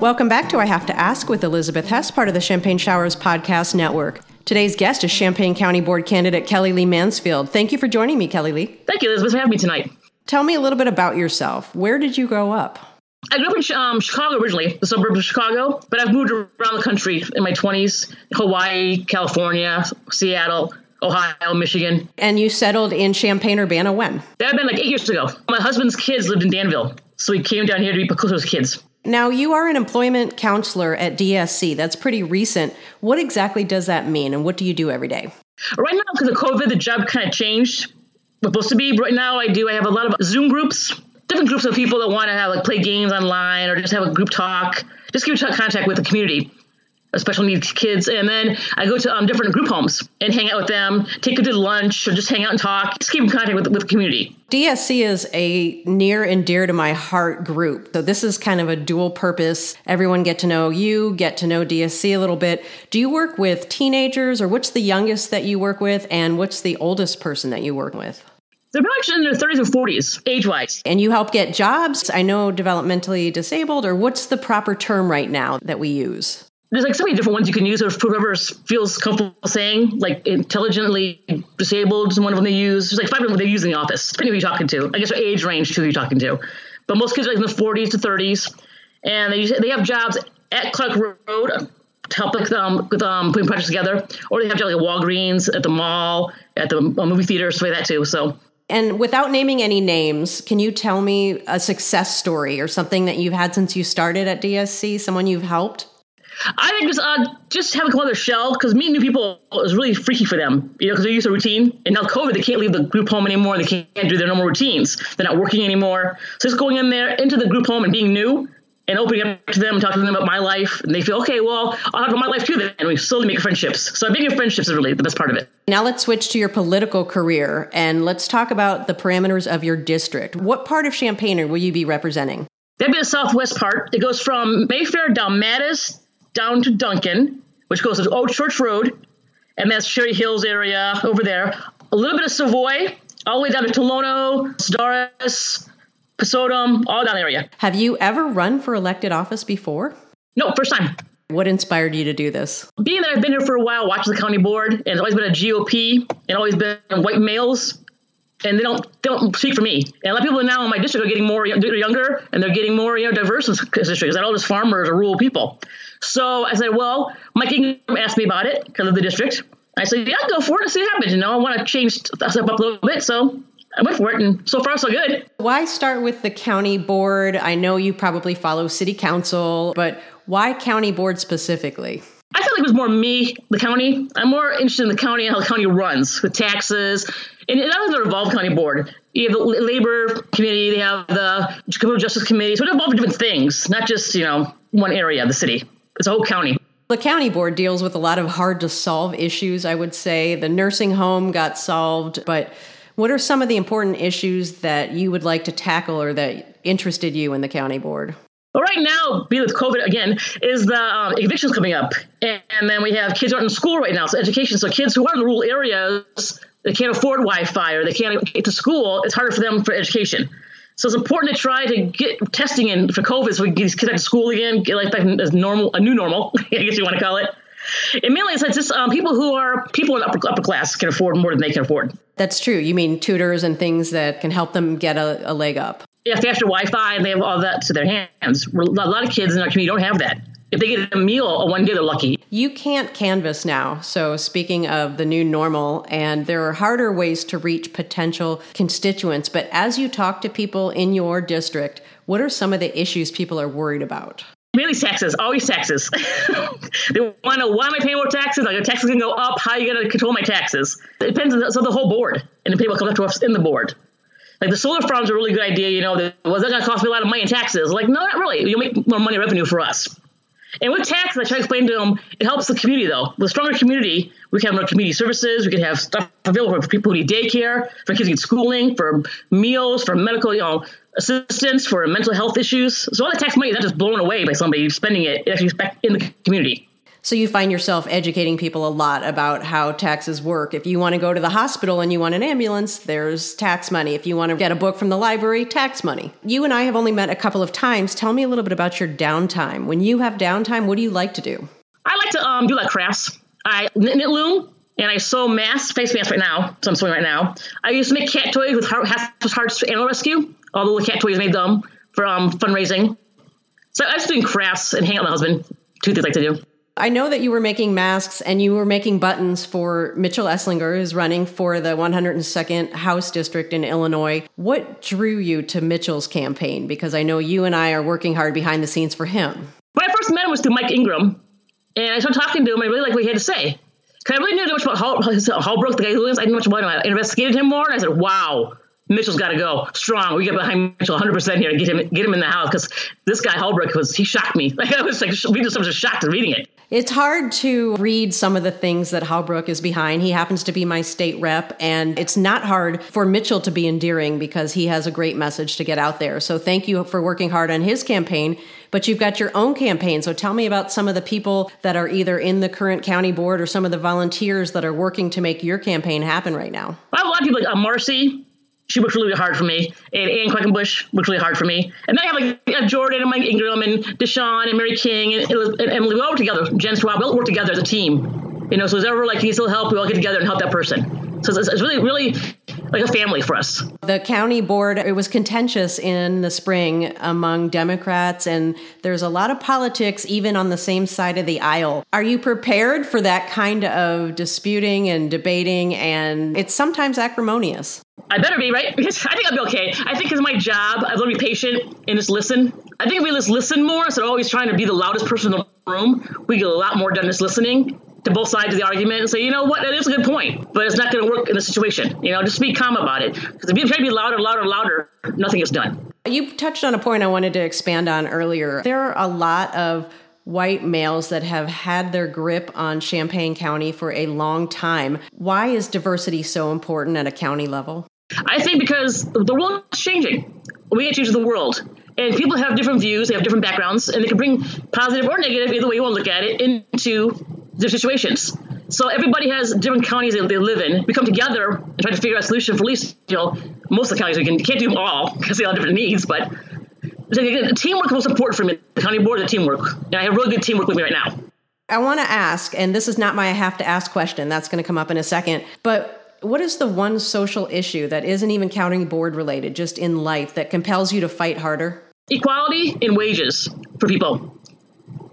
Welcome back to I Have to Ask with Elizabeth Hess, part of the Champagne Showers Podcast Network. Today's guest is Champaign County Board candidate Kelly Lee Mansfield. Thank you for joining me, Kelly Lee. Thank you, Elizabeth, for having me tonight. Tell me a little bit about yourself. Where did you grow up? I grew up in um, Chicago originally, the suburbs of Chicago, but I've moved around the country in my 20s Hawaii, California, Seattle, Ohio, Michigan. And you settled in Champaign Urbana when? That had been like eight years ago. My husband's kids lived in Danville, so we came down here to be close to his kids. Now, you are an employment counselor at DSC. That's pretty recent. What exactly does that mean, and what do you do every day? Right now, because of COVID, the job kind of changed. Supposed to be right now, I do. I have a lot of Zoom groups, different groups of people that want to have like play games online or just have a group talk, just keep in contact with the community special needs kids. And then I go to um, different group homes and hang out with them, take them to lunch, or just hang out and talk, just keep in contact with, with the community. DSC is a near and dear to my heart group. So this is kind of a dual purpose. Everyone get to know you, get to know DSC a little bit. Do you work with teenagers or what's the youngest that you work with and what's the oldest person that you work with? They're probably in their 30s and 40s, age wise. And you help get jobs. I know developmentally disabled, or what's the proper term right now that we use? There's like so many different ones you can use or whoever feels comfortable saying like intelligently disabled is one of them they use. There's like five of them they use in the office. Depending who you're talking to. I guess age range too you're talking to. But most kids are like in the 40s to 30s and they they have jobs at clark road to help like um, with um, putting projects together. Or they have jobs like walgreens at the mall at the uh, movie theater stuff like that too so. And without naming any names, can you tell me a success story or something that you've had since you started at DSC, someone you've helped? I think just uh, just having come out of their shell because meeting new people is really freaky for them, you know, because they're used to routine. And now COVID, they can't leave the group home anymore. They can't do their normal routines. They're not working anymore. So just going in there into the group home and being new and opening up to them and talking to them about my life. And they feel, okay, well, I'll talk about my life too then. And we slowly make friendships. So making friendships is really the best part of it. Now let's switch to your political career and let's talk about the parameters of your district. What part of Champaign will you be representing? That'd be the southwest part. It goes from Mayfair down Mattis down to Duncan, which goes to Old Church Road, and that's Cherry Hills area over there. A little bit of Savoy, all the way down to Tolono, Sadorus, Pesotum, all down the area. Have you ever run for elected office before? No, first time. What inspired you to do this? Being that I've been here for a while, watching the county board, and it's always been a GOP, and always been white males, and they don't they don't speak for me. And a lot of people now in my district are getting more younger, and they're getting more you know diverse in districts. I all just farmers or rural people. So I said, well, Mike Ingram asked me about it because of the district. I said, yeah, I'll go for it and see what happens. You know, I want to change stuff up a little bit. So I went for it, and so far, so good. Why start with the county board? I know you probably follow city council, but why county board specifically? I felt like it was more me, the county. I'm more interested in the county and how the county runs with taxes. And it doesn't involve county board. You have the labor committee, they have the criminal justice committee. So it involves different things, not just, you know, one area of the city. It's a whole county. The county board deals with a lot of hard to solve issues, I would say. The nursing home got solved, but what are some of the important issues that you would like to tackle or that interested you in the county board? Well, right now, being with COVID again, is the um, evictions coming up, and, and, then we have kids aren't in school right now, so education. So kids who are in the rural areas, they can't afford Wi-Fi or they can't get to school. It's harder for them for education. So it's important to try to get testing in for COVID, so we can get these kids back to school again, get life back as normal, a new normal, I guess you want to call it. And mainly, it's just um, people who are people in upper upper class can afford more than they can afford. That's true. You mean tutors and things that can help them get a, a leg up Yeah, if they have Wi-Fi and they have all that to their hands. A lot of kids in our community don't have that. If they get a meal one day, they're lucky. You can't canvas now. So, speaking of the new normal, and there are harder ways to reach potential constituents. But as you talk to people in your district, what are some of the issues people are worried about? Really, taxes, always taxes. they want to know why am I paying more taxes? Like, your taxes going to go up. How are you going to control my taxes? It depends on the, so the whole board and the people come up to us in the board like the solar farms are a really good idea. You know, was that going to cost me a lot of money in taxes? Like, no, not really. You'll make more money revenue for us. And with taxes, I try to explain to them, it helps the community though. With a stronger community, we can have more community services. We can have stuff available for people who need daycare, for kids who need schooling, for meals, for medical, you know, assistance, for mental health issues. So all the tax money is not just blown away by somebody spending it. It actually back in the community. So you find yourself educating people a lot about how taxes work. If you want to go to the hospital and you want an ambulance, there's tax money. If you want to get a book from the library, tax money. You and I have only met a couple of times. Tell me a little bit about your downtime. When you have downtime, what do you like to do? I like to um, do like crafts. I knit, knit loom and I sew masks, face masks right now. So I'm sewing right now. I used to make cat toys with Heart, Hearts for Animal Rescue. All the little cat toys made them for um, fundraising. So I was doing crafts and hang out with my husband. Two things I like to do. I know that you were making masks and you were making buttons for Mitchell Esslinger, who's running for the 102nd House District in Illinois. What drew you to Mitchell's campaign? Because I know you and I are working hard behind the scenes for him. When I first met him was through Mike Ingram, and I started talking to him. I really liked what he had to say. Because I really knew much about Hall, the guy who lives. I knew much about him. I investigated him more, and I said, wow, Mitchell's got to go strong. We get behind Mitchell 100 percent here and get him get him in the house because this guy Halbrook was he shocked me. Like I was like we just I was just shocked at reading it. It's hard to read some of the things that Halbrook is behind. He happens to be my state rep, and it's not hard for Mitchell to be endearing because he has a great message to get out there. So thank you for working hard on his campaign. But you've got your own campaign. So tell me about some of the people that are either in the current county board or some of the volunteers that are working to make your campaign happen right now. I have a lot of people like uh, Marcy she worked really hard for me. And Ann Quackenbush worked really hard for me. And then I have like Jordan and Mike Ingram and Deshaun and Mary King and, and Emily. We all work together. Jen Schwab, we all work together as a team. You know, so if ever like needs a little help, we all get together and help that person. So it's, it's really, really like a family for us. The county board, it was contentious in the spring among Democrats, and there's a lot of politics even on the same side of the aisle. Are you prepared for that kind of disputing and debating? And it's sometimes acrimonious. I better be, right? Because I think I'll be okay. I think it's my job. I've learned to be patient and just listen. I think if we just listen more instead of always trying to be the loudest person in the room, we get a lot more done just listening to both sides of the argument and say, you know what, that is a good point, but it's not going to work in the situation. You know, just be calm about it. Because if you try to be louder, louder, louder, nothing is done. You touched on a point I wanted to expand on earlier. There are a lot of white males that have had their grip on Champaign County for a long time. Why is diversity so important at a county level? I think because the world is changing. We get to change the world. And people have different views, they have different backgrounds, and they can bring positive or negative, either way you want to look at it, into their situations. So everybody has different counties that they live in. We come together and try to figure out a solution for at least, you know, most of the counties. We can can't do them all because they all have different needs, but again, teamwork is most important for me. The county board, the teamwork. And I have really good teamwork with me right now. I want to ask, and this is not my have to ask question. That's going to come up in a second. But what is the one social issue that isn't even county board related, just in life, that compels you to fight harder? Equality in wages for people.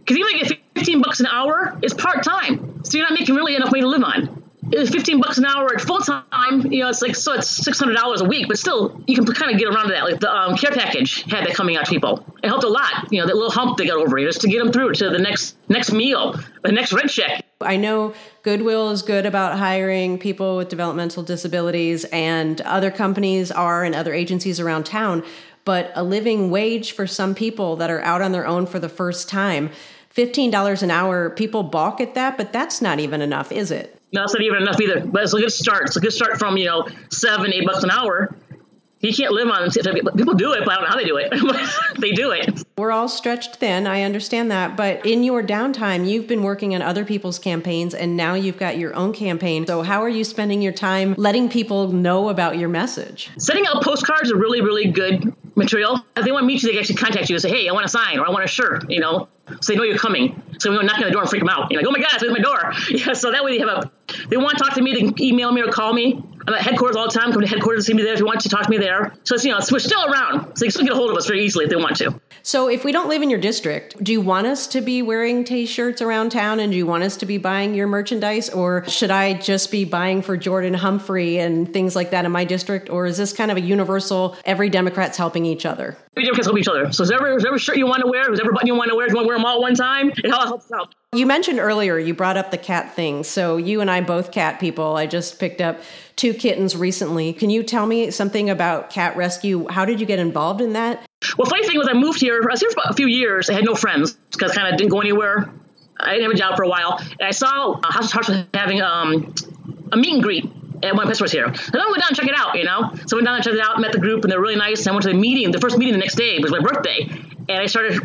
Because even if 15 bucks an hour is part time, so you're not making really enough money to live on. It's 15 bucks an hour at full time, you know, it's like so it's $600 a week, but still you can kind of get around to that. Like the um, care package had that coming out to people. It helped a lot, you know, that little hump they got over just to get them through to the next next meal, the next rent check. I know Goodwill is good about hiring people with developmental disabilities, and other companies are, and other agencies around town. But a living wage for some people that are out on their own for the first time $15 an hour, people balk at that, but that's not even enough, is it? No, it's not even enough either. But it's a good start. It's a good start from, you know, seven, eight bucks an hour. You can't live on it. People do it, but I don't know how they do it. they do it. We're all stretched thin. I understand that. But in your downtime, you've been working on other people's campaigns and now you've got your own campaign. So, how are you spending your time letting people know about your message? Sending out postcards are really, really good material. If they want to meet you, they actually contact you and say, hey, I want a sign or I want a shirt, you know, so they know you're coming. So we don't knock on the door and freak them out. You're like, oh my God, it's my door. Yeah, so that way they have a, they want to talk to me, they can email me or call me. I'm at headquarters all the time. Come to headquarters see me there if you want to talk to me there. So it's, you know, it's, we're still around. So you can still get a hold of us very easily if they want to. So if we don't live in your district, do you want us to be wearing t-shirts around town and do you want us to be buying your merchandise or should I just be buying for Jordan Humphrey and things like that in my district or is this kind of a universal every Democrat's helping each other? Every Democrat's helping each other. So whatever, whatever shirt you want to wear, whatever button you want to wear, if you want to wear them all at one time, it all helps out. You mentioned earlier you brought up the cat thing. So you and I both cat people. I just picked up two kittens recently. Can you tell me something about cat rescue? How did you get involved in that? Well, funny thing was, I moved here. I was here for a few years. I had no friends because kind of didn't go anywhere. I didn't have a job for a while, and I saw uh, House of Hearts was having um, a meet and greet at one was here. So I went down and check it out, you know. So I went down and checked it out, met the group, and they're really nice. And I went to the meeting. The first meeting the next day was my birthday, and I started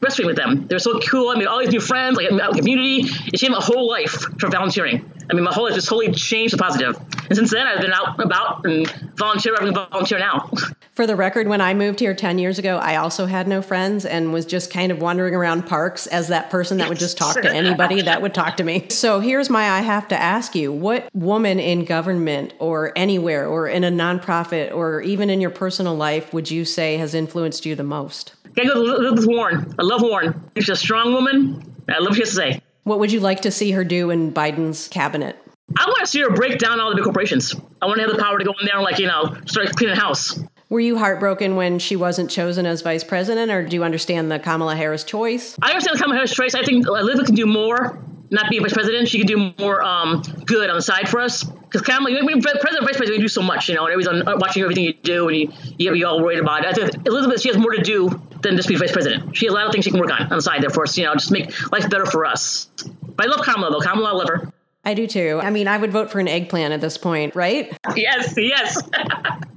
breastfeeding with them. They're so cool. I mean, all these new friends, like a community. It changed my whole life for volunteering. I mean, my whole life just totally changed to positive. And since then, I've been out about and volunteer. I've volunteer now. For the record, when I moved here 10 years ago, I also had no friends and was just kind of wandering around parks as that person that would just talk to anybody that would talk to me. So here's my I have to ask you what woman in government or anywhere or in a nonprofit or even in your personal life would you say has influenced you the most? I go to Elizabeth Warren. I love Warren. She's a strong woman. I love what she has to say. What would you like to see her do in Biden's cabinet? I want to see her break down all the big corporations. I want to have the power to go in there and, like, you know, start cleaning house. Were you heartbroken when she wasn't chosen as vice president, or do you understand the Kamala Harris choice? I understand the Kamala Harris choice. I think Elizabeth can do more, not be vice president. She can do more um, good on the side for us. Because Kamala, you know, president, vice president, you do so much, you know, and everybody's on, watching everything you do, and you, you all worried about it. I think Elizabeth, she has more to do than just be vice president. She has a lot of things she can work on on the side Therefore, you know, just make life better for us. But I love Kamala, though. Kamala, I love her. I do too. I mean, I would vote for an eggplant at this point, right? Yes, yes.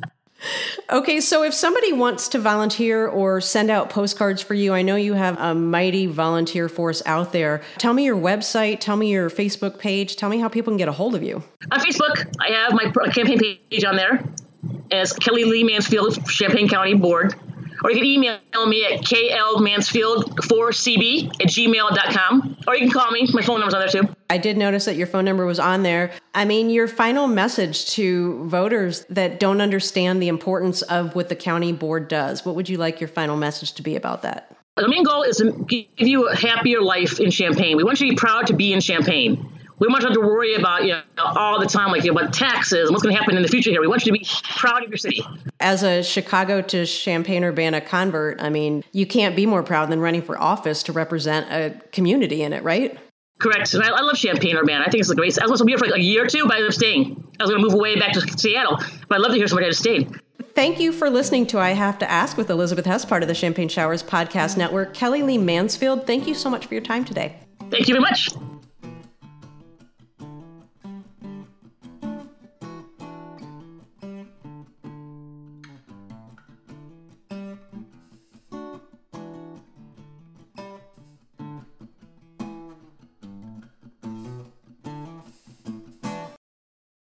Okay, so if somebody wants to volunteer or send out postcards for you, I know you have a mighty volunteer force out there. Tell me your website, tell me your Facebook page, tell me how people can get a hold of you. On Facebook, I have my campaign page on there as Kelly Lee Mansfield, Champaign County Board. Or you can email me at klmansfield4cb at gmail.com. Or you can call me. My phone number's on there too. I did notice that your phone number was on there. I mean, your final message to voters that don't understand the importance of what the county board does, what would you like your final message to be about that? The main goal is to give you a happier life in Champaign. We want you to be proud to be in Champaign. We don't want you to have to worry about, you know, all the time, like you know, about taxes and what's going to happen in the future here. We want you to be proud of your city. As a Chicago to Champaign Urbana convert, I mean, you can't be more proud than running for office to represent a community in it, right? Correct. I, I love Champaign Urbana. I think it's a great. I was supposed to be here for like a year or two, but I ended up staying. I was going to move away back to Seattle, but I'd love to hear somebody had stayed. Thank you for listening to I Have to Ask with Elizabeth Hess, part of the Champagne Showers podcast network. Kelly Lee Mansfield, thank you so much for your time today. Thank you very much.